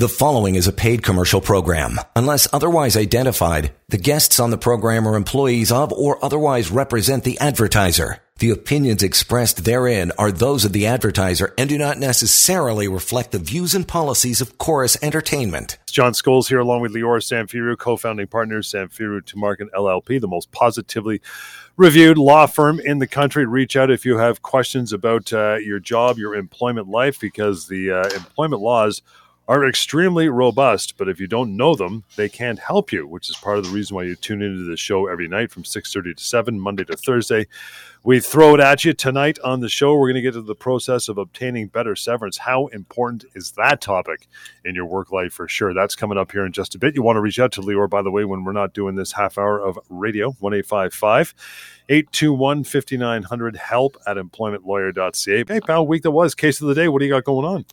The following is a paid commercial program. Unless otherwise identified, the guests on the program are employees of or otherwise represent the advertiser. The opinions expressed therein are those of the advertiser and do not necessarily reflect the views and policies of Chorus Entertainment. John Scholes here, along with Lior Samfiru, co-founding partners, Samfiru Tumarkin LLP, the most positively reviewed law firm in the country. Reach out if you have questions about uh, your job, your employment life, because the uh, employment laws are extremely robust, but if you don't know them, they can't help you, which is part of the reason why you tune into the show every night from 6:30 to 7, Monday to Thursday. We throw it at you tonight on the show. We're going to get to the process of obtaining better severance. How important is that topic in your work life for sure? That's coming up here in just a bit. You want to reach out to Lior, by the way, when we're not doing this half hour of radio, 1855 821 5900 help at employmentlawyer.ca. Hey, pal, week that was, case of the day. What do you got going on?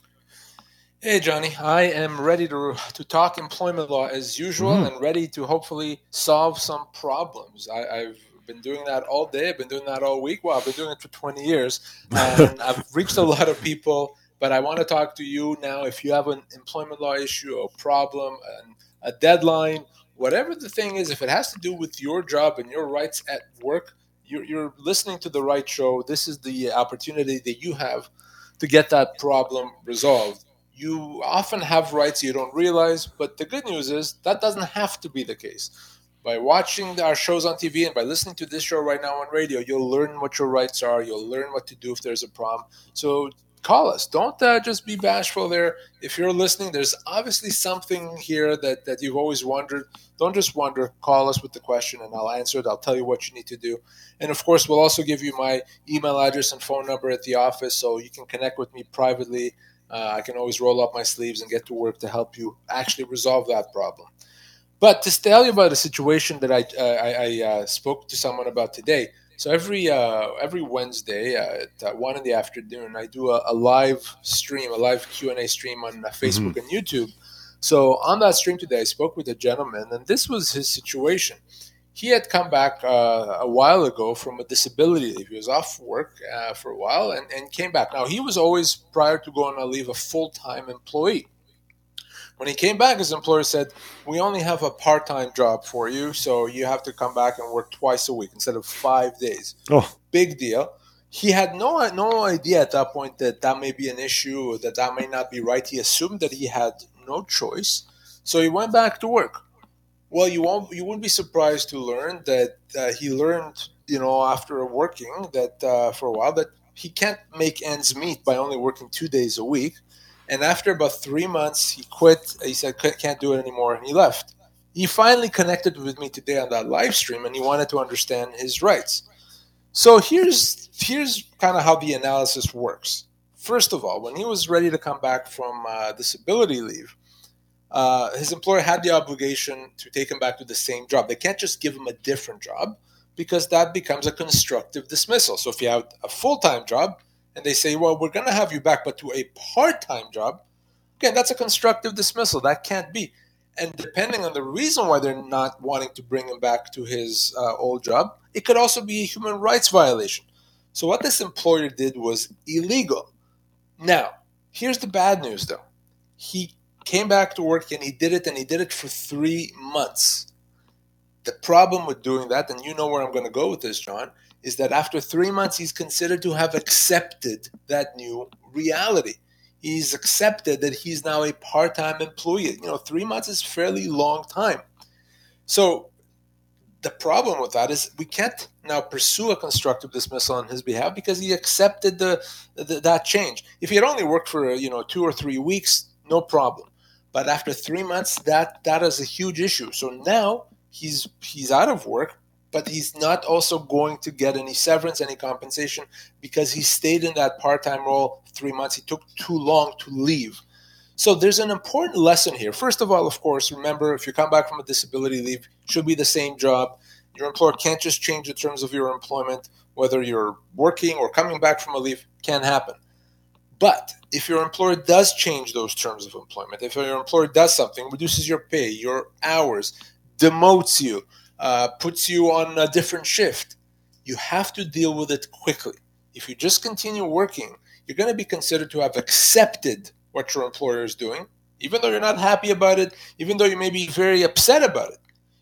Hey, Johnny. I am ready to to talk employment law as usual Mhm. and ready to hopefully solve some problems. I, I've been doing that all day. I've been doing that all week. Well, I've been doing it for 20 years. And I've reached a lot of people, but I want to talk to you now. If you have an employment law issue, a problem, an, a deadline, whatever the thing is, if it has to do with your job and your rights at work, you're, you're listening to the right show. This is the opportunity that you have to get that problem resolved you often have rights you don't realize, but the good news is that doesn't have to be the case. By watching our shows on TV and by listening to this show right now on radio, you'll learn what your rights are. You'll learn what to do if there's a problem. So call us. Don't uh, just be bashful there. If you're listening, there's obviously something here that, that you've always wondered. Don't just wonder. Call us with the question and I'll answer it. I'll tell you what you need to do. And of course, we'll also give you my email address and phone number at the office so you can connect with me privately uh, I can always roll up my sleeves and get to work to help you actually resolve that problem. But to tell you about a situation that I, uh, I, I uh, spoke to someone about today. So every uh, every Wednesday at uh, one in the afternoon, I do a, a live stream, a live Q and A stream on uh, Facebook and YouTube. So on that stream today, I spoke with a gentleman, and this was his situation he had come back uh, a while ago from a disability leave. He was off work uh, for a while and, and came back. Now, he was always, prior to going on leave, a full time employee. When he came back, his employer said, We only have a part time job for you, so you have to come back and work twice a week instead of five days. Oh, Big deal. He had no, no idea at that point that that may be an issue or that that may not be right. He assumed that he had no choice. So he went back to work. Well, you won't. You wouldn't be surprised to learn that uh, he learned, you know, after working that uh, for a while that he can't make ends meet by only working two days a week. And after about three months, he quit. He said, "Can't do it anymore," and he left. He finally connected with me today on that live stream, and he wanted to understand his rights. So here's here's kind of how the analysis works. First of all, when he was ready to come back from uh, disability leave, uh, his employer had the obligation to take him back to the same job. They can't just give him a different job because that becomes a constructive dismissal. So if you have a full time job and they say, well, we're going to have you back, but to a part time job, again, that's a constructive dismissal. That can't be. And depending on the reason why they're not wanting to bring him back to his uh, old job, it could also be a human rights violation. So what this employer did was illegal. Now, here's the bad news though. He came back to work and he did it and he did it for three months. The problem with doing that, and you know where I'm going to go with this, John, is that after three months, he's considered to have accepted that new reality. He's accepted that he's now a part time employee. You know, three months is fairly long time. So the problem with that is we can't now pursue a constructive dismissal on his behalf because he accepted the, the that change. If he had only worked for you know two or three weeks, no problem. But after three months, that that is a huge issue. So now he's he's out of work, but he's not also going to get any severance, any compensation because he stayed in that part-time role three months. He took too long to leave. So there's an important lesson here. First of all, of course, remember if you come back from a disability leave, should be the same job. Your employer can't just change the terms of your employment, whether you're working or coming back from a leave, can't happen. But if your employer does change those terms of employment, if your employer does something, reduces your pay, your hours, demotes you, uh, puts you on a different shift, you have to deal with it quickly. If you just continue working, you're going to be considered to have accepted what your employer is doing, even though you're not happy about it, even though you may be very upset about it,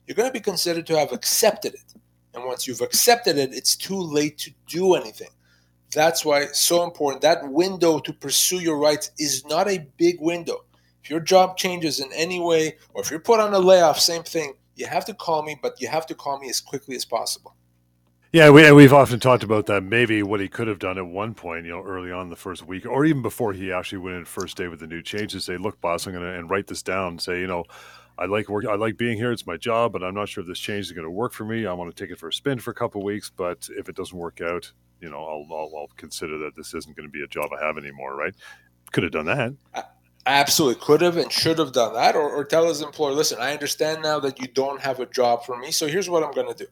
you're going to be considered to have accepted it. And once you've accepted it, it's too late to do anything. That's why it's so important. That window to pursue your rights is not a big window. If your job changes in any way, or if you're put on a layoff, same thing. You have to call me, but you have to call me as quickly as possible. Yeah, we, we've often talked about that. Maybe what he could have done at one point, you know, early on the first week, or even before he actually went in first day with the new changes, say, "Look, boss, I'm going to and write this down. And Say, you know, I like work. I like being here. It's my job, but I'm not sure if this change is going to work for me. I want to take it for a spin for a couple weeks, but if it doesn't work out, you know, I'll, I'll, I'll consider that this isn't going to be a job I have anymore. Right? Could have done that. I absolutely could have and should have done that, or, or tell his employer, listen, I understand now that you don't have a job for me, so here's what I'm going to do.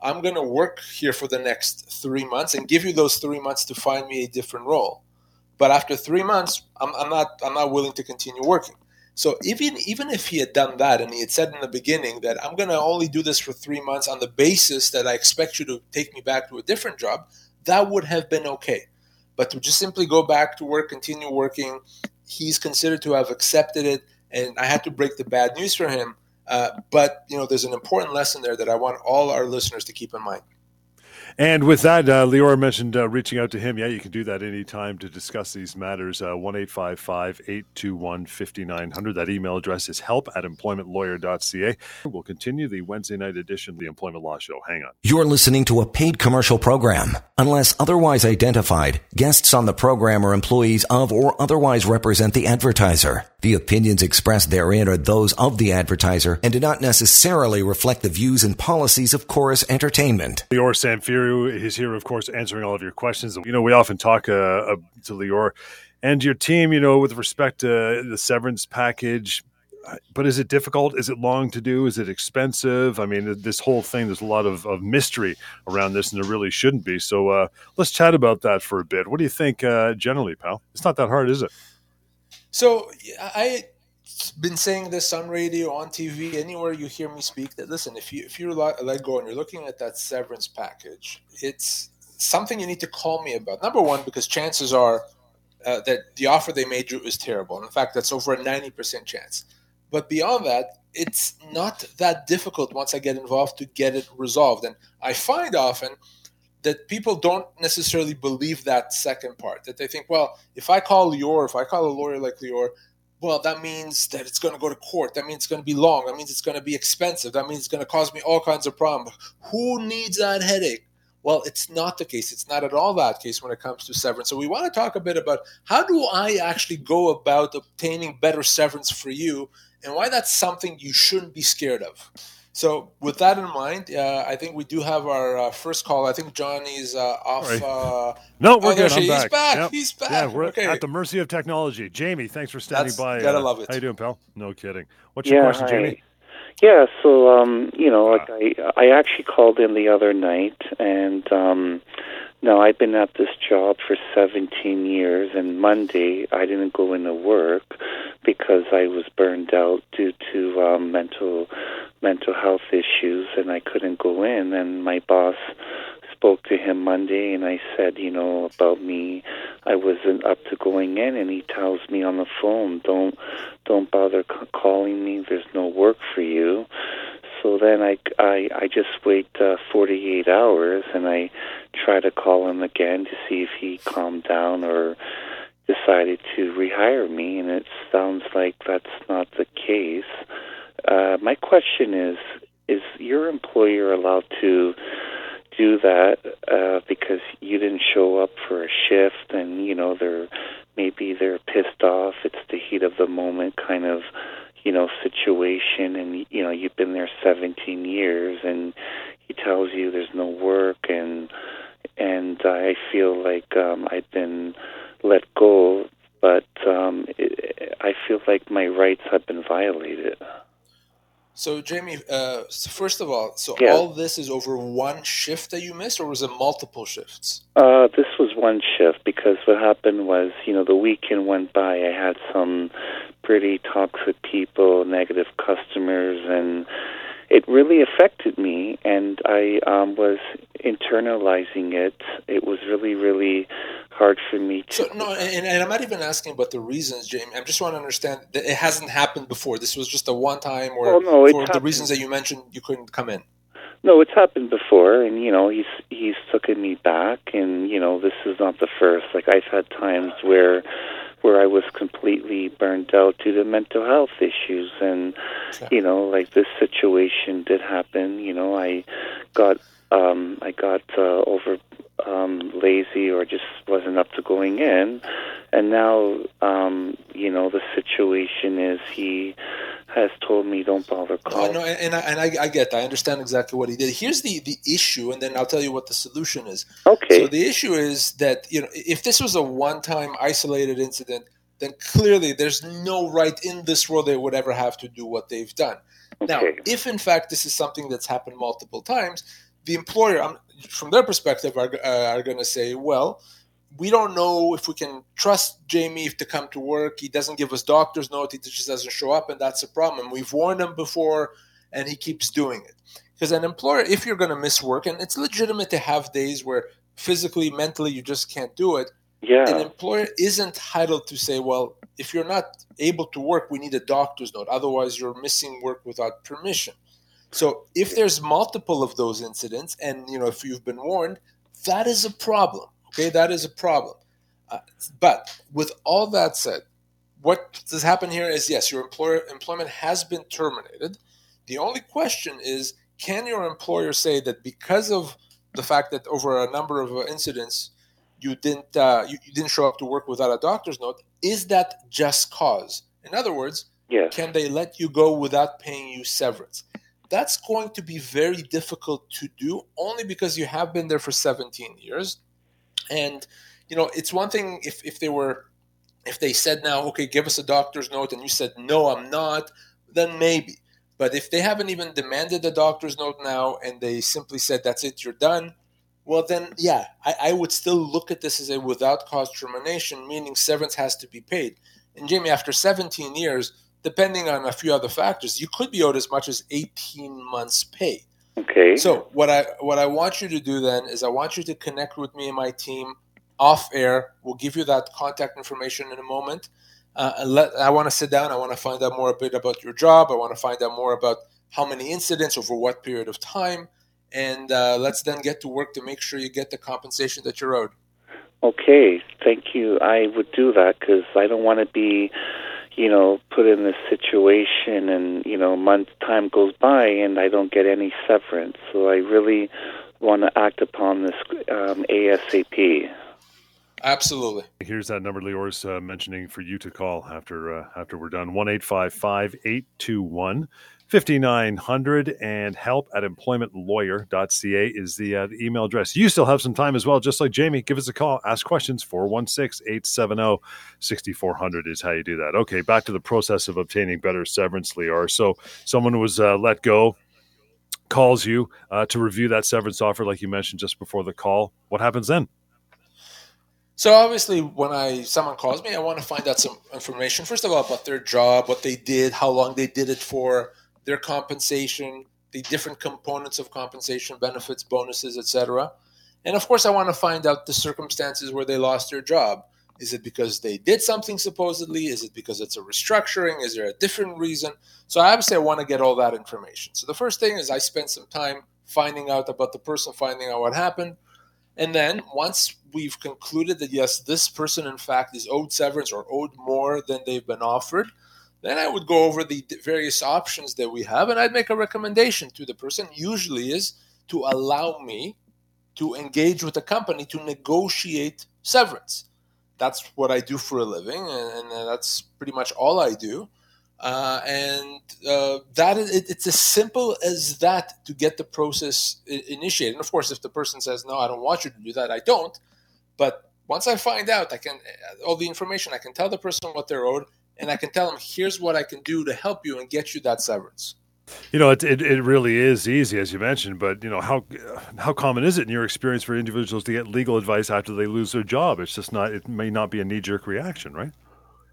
I'm going to work here for the next three months and give you those three months to find me a different role. But after three months, I'm, I'm not I'm not willing to continue working. So even even if he had done that and he had said in the beginning that I'm going to only do this for 3 months on the basis that I expect you to take me back to a different job, that would have been okay. But to just simply go back to work, continue working, he's considered to have accepted it and I had to break the bad news for him. Uh, but you know, there's an important lesson there that I want all our listeners to keep in mind. And with that, uh, Lior mentioned uh, reaching out to him. Yeah, you can do that anytime to discuss these matters. Uh, 1 821 5900. That email address is help at employmentlawyer.ca. We'll continue the Wednesday night edition of the Employment Law Show. Hang on. You're listening to a paid commercial program. Unless otherwise identified, guests on the program are employees of or otherwise represent the advertiser. The opinions expressed therein are those of the advertiser and do not necessarily reflect the views and policies of Chorus Entertainment. Leora Lior Samfiru is here, of course, answering all of your questions. You know, we often talk uh, uh, to Lior and your team, you know, with respect to the severance package. But is it difficult? Is it long to do? Is it expensive? I mean, this whole thing, there's a lot of, of mystery around this, and there really shouldn't be. So uh, let's chat about that for a bit. What do you think uh, generally, pal? It's not that hard, is it? So I been saying this on radio, on TV, anywhere you hear me speak. That listen, if you if you're let, go and you're looking at that severance package, it's something you need to call me about. Number one, because chances are uh, that the offer they made you is terrible. In fact, that's over a ninety percent chance. But beyond that, it's not that difficult once I get involved to get it resolved. And I find often that people don't necessarily believe that second part. That they think, well, if I call Lior, if I call a lawyer like Lior, well, that means that it's going to go to court. That means it's going to be long. That means it's going to be expensive. That means it's going to cause me all kinds of problems. Who needs that headache? Well, it's not the case. It's not at all that case when it comes to severance. So we want to talk a bit about how do I actually go about obtaining better severance for you and why that's something you shouldn't be scared of. So, with that in mind, uh, I think we do have our uh, first call. I think Johnny's uh, off. Right. Uh, no, we're oh, good. I'm he's back. back. Yep. He's back. Yeah, we're okay. at the mercy of technology. Jamie, thanks for standing That's, by. Gotta uh, love it. How you doing, pal? No kidding. What's your yeah, question, hi. Jamie? Yeah, so um, you know, like I I actually called in the other night, and um, now I've been at this job for 17 years, and Monday I didn't go into work because I was burned out due to um, mental mental health issues, and I couldn't go in. And my boss spoke to him Monday, and I said, you know, about me, I wasn't up to going in, and he tells me on the phone, don't don't bother c- calling me. There's no work for you. Then I, I, I just wait uh, 48 hours and I try to call him again to see if he calmed down or decided to rehire me, and it sounds like that's not the case. Uh, my question is: Is your employer allowed to do that uh, because you didn't show up for a shift, and you know they're maybe they're pissed off? It's the heat of the moment, kind of you know situation, and you know you've been there 17 years, and he tells you there's no work, and and I feel like um, I've been let go, but um, it, I feel like my rights have been violated. So, Jamie, uh, so first of all, so Yeah. all this is over one shift that you missed, or was it multiple shifts? Uh, this was one shift because what happened was, you know, the weekend went by. I had some pretty toxic people, negative customers, and it really affected me, and I um, was internalizing it. It was really, really hard for me to. So no, and, and I'm not even asking about the reasons, Jamie. I just want to understand that it hasn't happened before. This was just a one time, or Oh, no, for the reasons that you mentioned, you couldn't come in. No, it's happened before, and you know he's he's taken me back, and you know this is not the first. Like I've had times where where I was completely burned out due to mental health issues, and Okay. you know like this situation did happen. You know I got um, I got uh, over um, lazy or just wasn't up to going in, and now um, you know the situation is he has told me don't bother calling. no, and I, and I, I get that. I understand exactly what he did. Here's the the issue, and then I'll tell you what the solution is. Okay. So the issue is that you know if this was a one-time isolated incident, then clearly there's no right in this world they would ever have to do what they've done. Now, if in fact this is something that's happened multiple times, the employer, um, from their perspective, are, uh, are going to say, well, we don't know if we can trust Jamie if to come to work. He doesn't give us doctor's note. He just doesn't show up, and that's a problem. We've warned him before, and he keeps doing it. Because an employer, if you're going to miss work, and it's legitimate to have days where physically, mentally, you just can't do it, yeah. an employer is entitled to say, well, if you're not able to work, we need a doctor's note. Otherwise, you're missing work without permission. So if there's multiple of those incidents, and you know if you've been warned, that is a problem. Okay, that is a problem. Uh, but with all that said, what has happened here is yes, your employer employment has been terminated. The only question is, can your employer say that because of the fact that over a number of uh, incidents you didn't uh, you, you didn't show up to work without a doctor's note, is that just cause? In other words, yes. can they let you go without paying you severance? That's going to be very difficult to do only because you have been there for 17 years. And, you know, it's one thing if, if they were, if they said now, okay, give us a doctor's note, and you said, no, I'm not, then maybe. But if they haven't even demanded a doctor's note now and they simply said, that's it, you're done, well, then, yeah, I, I would still look at this as a without cause termination, meaning severance has to be paid. And Jamie, after 17 years, depending on a few other factors, you could be owed as much as 18 months' pay. Okay. So what I what I want you to do then is I want you to connect with me and my team off air. We'll give you that contact information in a moment. Uh, let, I want to sit down. I want to find out more a bit about your job. I want to find out more about how many incidents over what period of time, and uh, let's then get to work to make sure you get the compensation that you're owed. Okay, thank you. I would do that because I don't want to be, you know, put in this situation and, you know, month time goes by and I don't get any severance. So I really want to act upon this um, ASAP. Absolutely. Here's that number Lior's uh, mentioning for you to call after uh, after we're done. One eight five five eight two one. 5900 and help at employmentlawyer.ca is the, uh, the email address. You still have some time as well, just like Jamie. Give us a call, ask questions. 416 870 6400 is how you do that. Okay, back to the process of obtaining better severance, Lior. So, someone was uh, let go, calls you uh, to review that severance offer, like you mentioned just before the call. What happens then? So obviously, when I someone calls me, I want to find out some information. First of all, about their job, what they did, how long they did it for, their compensation, the different components of compensation, benefits, bonuses, etc. And of course, I want to find out the circumstances where they lost their job. Is it because they did something supposedly? Is it because it's a restructuring? Is there a different reason? So obviously, I want to get all that information. So the first thing is I spend some time finding out about the person, finding out what happened. And then once we've concluded that yes, this person in fact is owed severance or owed more than they've been offered, then I would go over the various options that we have and I'd make a recommendation to the person, usually is to allow me to engage with the company to negotiate severance. That's what I do for a living, and, and that's pretty much all I do. Uh, and uh, that is, it, it's as simple as that to get the process I- initiated. And of course, if the person says no, I don't want you to do that, I don't. But once I find out, I can all the information. I can tell the person what they're owed, and I can tell them here's what I can do to help you and get you that severance. You know, it, it, it really is easy, as you mentioned, but, you know, how how common is it in your experience for individuals to get legal advice after they lose their job? It's just not, it may not be a knee jerk reaction, right?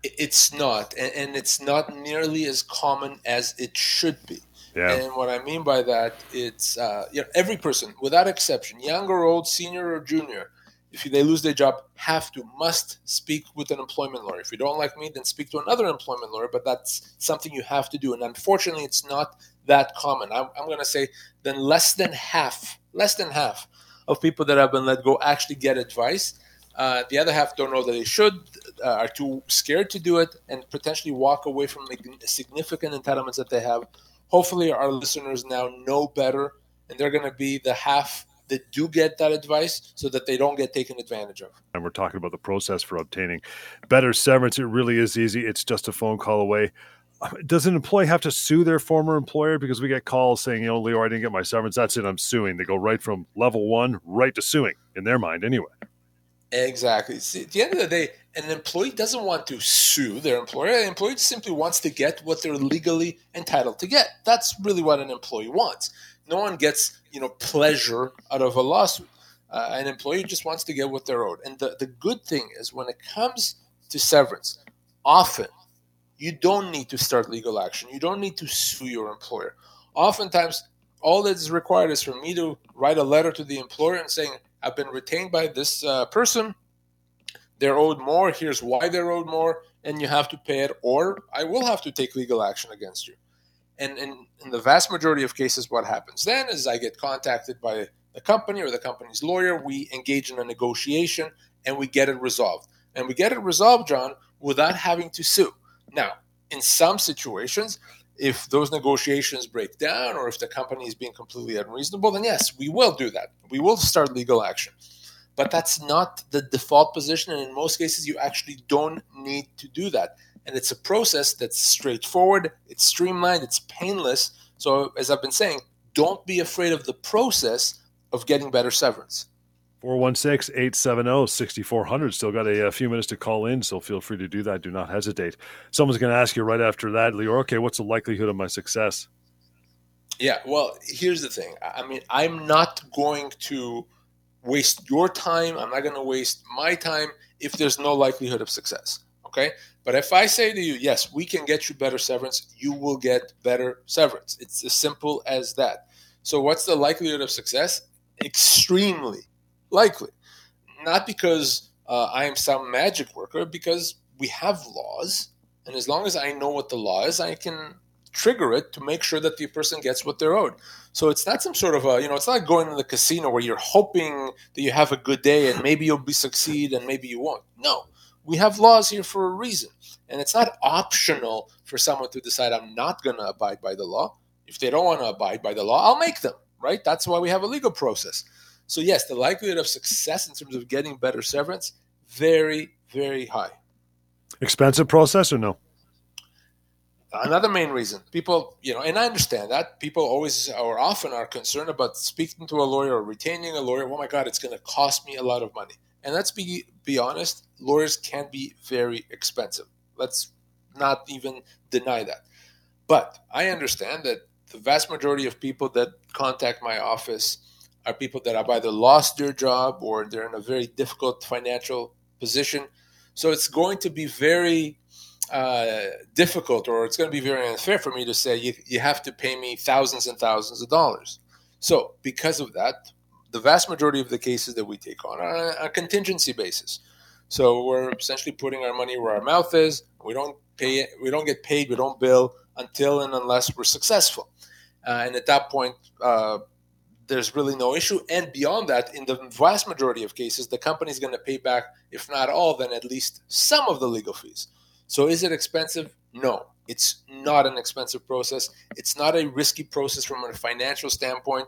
It's not, and, and it's not nearly as common as it should be. Yeah. And what I mean by that, it's uh, you know, every person, without exception, young or old, senior or junior, if they lose their job, have to, must speak with an employment lawyer. If you don't like me, then speak to another employment lawyer, but that's something you have to do. And unfortunately, it's not that common. I'm, I'm going to say then less than half, less than half of people that have been let go actually get advice. Uh, the other half don't know that they should, uh, are too scared to do it, and potentially walk away from the significant entitlements that they have. Hopefully, our listeners now know better, and they're going to be the half that do get that advice so that they don't get taken advantage of. And we're talking about the process for obtaining better severance. It really is easy. It's just a phone call away. Does an employee have to sue their former employer? Because we get calls saying, you know, Leo, I didn't get my severance. That's it. I'm suing. They go right from level one right to suing in their mind anyway. Exactly. See, at the end of the day, an employee doesn't want to sue their employer. An employee simply wants to get what they're legally entitled to get. That's really what an employee wants. No one gets, you know, pleasure out of a lawsuit. Uh, an employee just wants to get what they're owed. And the, the good thing is when it comes to severance, often you don't need to start legal action. You don't need to sue your employer. Oftentimes, all that is required is for me to write a letter to the employer and saying, I've been retained by this uh, person. They're owed more. Here's why they're owed more. And you have to pay it, or I will have to take legal action against you. And in, in the vast majority of cases, what happens then is I get contacted by the company or the company's lawyer. We engage in a negotiation and we get it resolved. And we get it resolved, John, without having to sue. Now, in some situations, if those negotiations break down or if the company is being completely unreasonable, then yes, we will do that. We will start legal action. But that's not the default position. And in most cases, you actually don't need to do that and it's a process that's straightforward, it's streamlined, it's painless. So, as I've been saying, don't be afraid of the process of getting better severance. 416 870 6400. Still got a, a, few minutes to call in, so feel free to do that. Do not hesitate. Someone's going to ask you right after that, Leo, okay, what's the likelihood of my success? Yeah, well, here's the thing. I mean, I'm not going to waste your time. I'm not going to waste my time if there's no likelihood of success. Okay. But if I say to you, yes, we can get you better severance, you will get better severance. It's as simple as that. So, what's the likelihood of success? Extremely likely. Not because uh, I am some magic worker, because we have laws. And as long as I know what the law is, I can trigger it to make sure that the person gets what they're owed. So it's not some sort of a, you know, it's not going to the casino where you're hoping that you have a good day and maybe you'll be succeed and maybe you won't. No, we have laws here for a reason. And it's not optional for someone to decide I'm not going to abide by the law. If they don't want to abide by the law, I'll make them, right? That's why we have a legal process. So, yes, the likelihood of success in terms of getting better severance, very, very high. Expensive process or no? Another main reason people, you know, and I understand that people always or often are concerned about speaking to a lawyer or retaining a lawyer. Oh my God, it's going to cost me a lot of money. And let's be be honest, lawyers can be very expensive. Let's not even deny that. But I understand that the vast majority of people that contact my office are people that have either lost their job or they're in a very difficult financial position. So it's going to be very uh, difficult or it's going to be very unfair for me to say you, you have to pay me thousands and thousands of dollars. So, because of that, the vast majority of the cases that we take on are on a contingency basis. So we're essentially putting our money where our mouth is. We don't pay. We don't get paid. We don't bill until and unless we're successful. Uh, and at that point, uh, there's really no issue. And beyond that, in the vast majority of cases, the company is going to pay back, if not all, then at least some of the legal fees. So is it expensive? No, it's not an expensive process. It's not a risky process from a financial standpoint.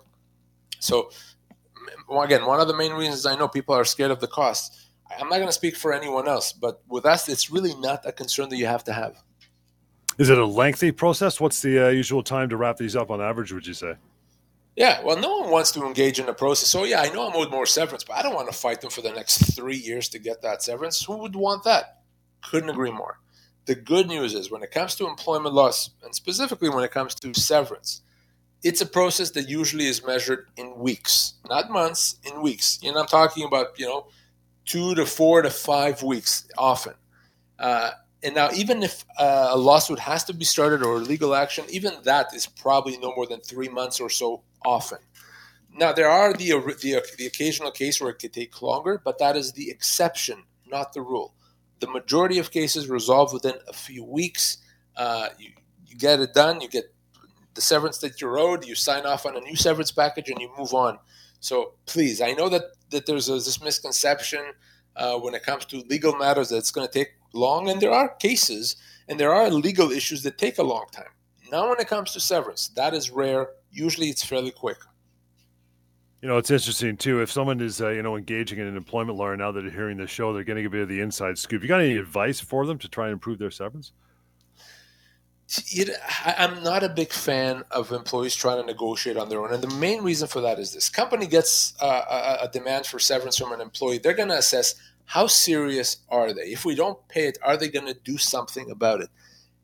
So again, one of the main reasons I know people are scared of the cost. I'm not going to speak for anyone else, but with us, it's really not a concern that you have to have. Is it a lengthy process? What's the uh, usual time to wrap these up on average, would you say? Yeah, well, no one wants to engage in the process. So, yeah, I know I'm owed more severance, but I don't want to fight them for the next three years to get that severance. Who would want that? Couldn't agree more. The good news is when it comes to employment loss, and specifically when it comes to severance, it's a process that usually is measured in weeks, not months, in weeks. And I'm talking about, you know, two to four to five weeks often. Uh, And now, even if uh, a lawsuit has to be started or legal action, even that is probably no more than three months or so often. Now, there are the, the, the occasional case where it could take longer, but that is the exception, not the rule. The majority of cases resolve within a few weeks. Uh, you, you get it done, you get the severance that you're owed, you sign off on a new severance package, and you move on. So please, I know that, that there's a, this misconception uh, when it comes to legal matters that it's going to take long, and there are cases and there are legal issues that take a long time. Now, when it comes to severance, that is rare. Usually, it's fairly quick. You know, it's interesting too. If someone is, uh, you know, engaging in an employment lawyer now that they're hearing the show, they're getting a bit of the inside scoop. You got any advice for them to try and improve their severance? It, I'm not a big fan of employees trying to negotiate on their own, and the main reason for that is this: company gets uh, a, a demand for severance from an employee, they're going to assess how serious are they. If we don't pay it, are they going to do something about it?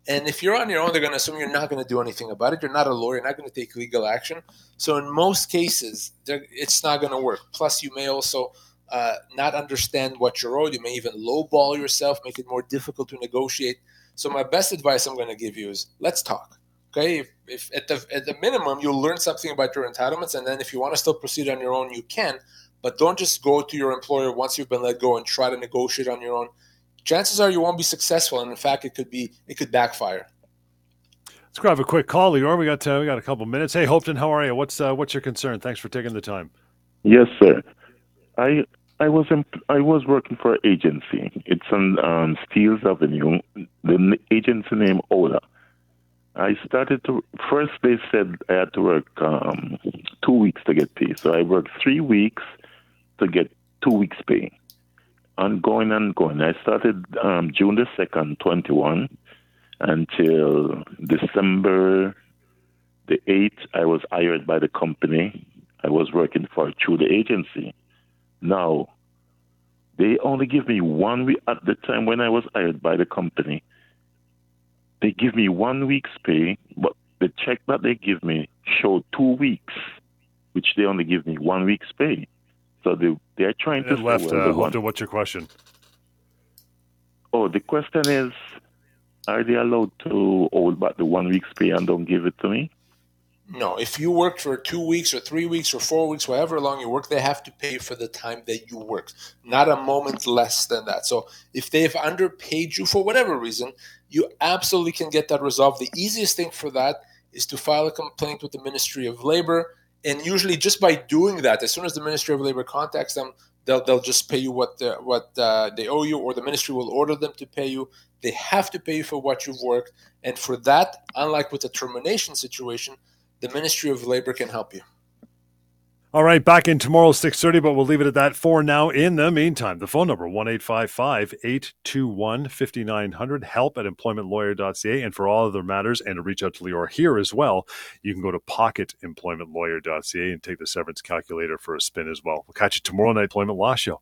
And if you're on your own, they're going to assume you're not going to do anything about it. You're not a lawyer. You're not going to take legal action. So in most cases, it's not going to work. Plus, you may also uh, not understand what you're owed. You may even lowball yourself, make it more difficult to negotiate. So my best advice I'm going to give you is let's talk. Okay, if, if at the at the minimum you'll learn something about your entitlements, and then if you want to still proceed on your own, you can. But don't just go to your employer once you've been let go and try to negotiate on your own. Chances are you won't be successful, and in fact, it could be it could backfire. Let's grab a quick call, Lior. We got uh, we got a couple minutes. Hey, Hopeton, how are you? What's uh, what's your concern? Thanks for taking the time. Yes, sir. I I was I was working for an agency. It's on um, Steeles Avenue. The agency name Ola. I started to first. They said I had to work um, two weeks to get paid. So I worked three weeks to get two weeks pay. Ongoing and going. I started um, June the second, twenty one, until December the eighth. I was hired by the company. I was working for through the agency. Now, they only give me one week at the time when I was hired by the company. They give me one week's pay, but the check that they give me showed two weeks, which they only give me one week's pay. So they they're trying to left. Say, well, uh, what's your question? Oh, the question is, are they allowed to hold back the one week's pay and don't give it to me? No, if you worked for two weeks or three weeks or four weeks, however long you work, they have to pay for the time that you worked, not a moment less than that. So if they've underpaid you for whatever reason, you absolutely can get that resolved. The easiest thing for that is to file a complaint with the Ministry of Labor. And usually, just by doing that, as soon as the Ministry of Labor contacts them, they'll, they'll just pay you what the, what uh, they owe you, or the ministry will order them to pay you. They have to pay you for what you've worked. And for that, unlike with a termination situation, the Ministry of Labor can help you. All right, back in tomorrow, 6.30, but we'll leave it at that for now. In the meantime, the phone number, 1-855-821-5900, help at employmentlawyer.ca. And for all other matters and to reach out to Lior here as well, you can go to pocketemploymentlawyer.ca and take the severance calculator for a spin as well. We'll catch you tomorrow night, Employment Law Show.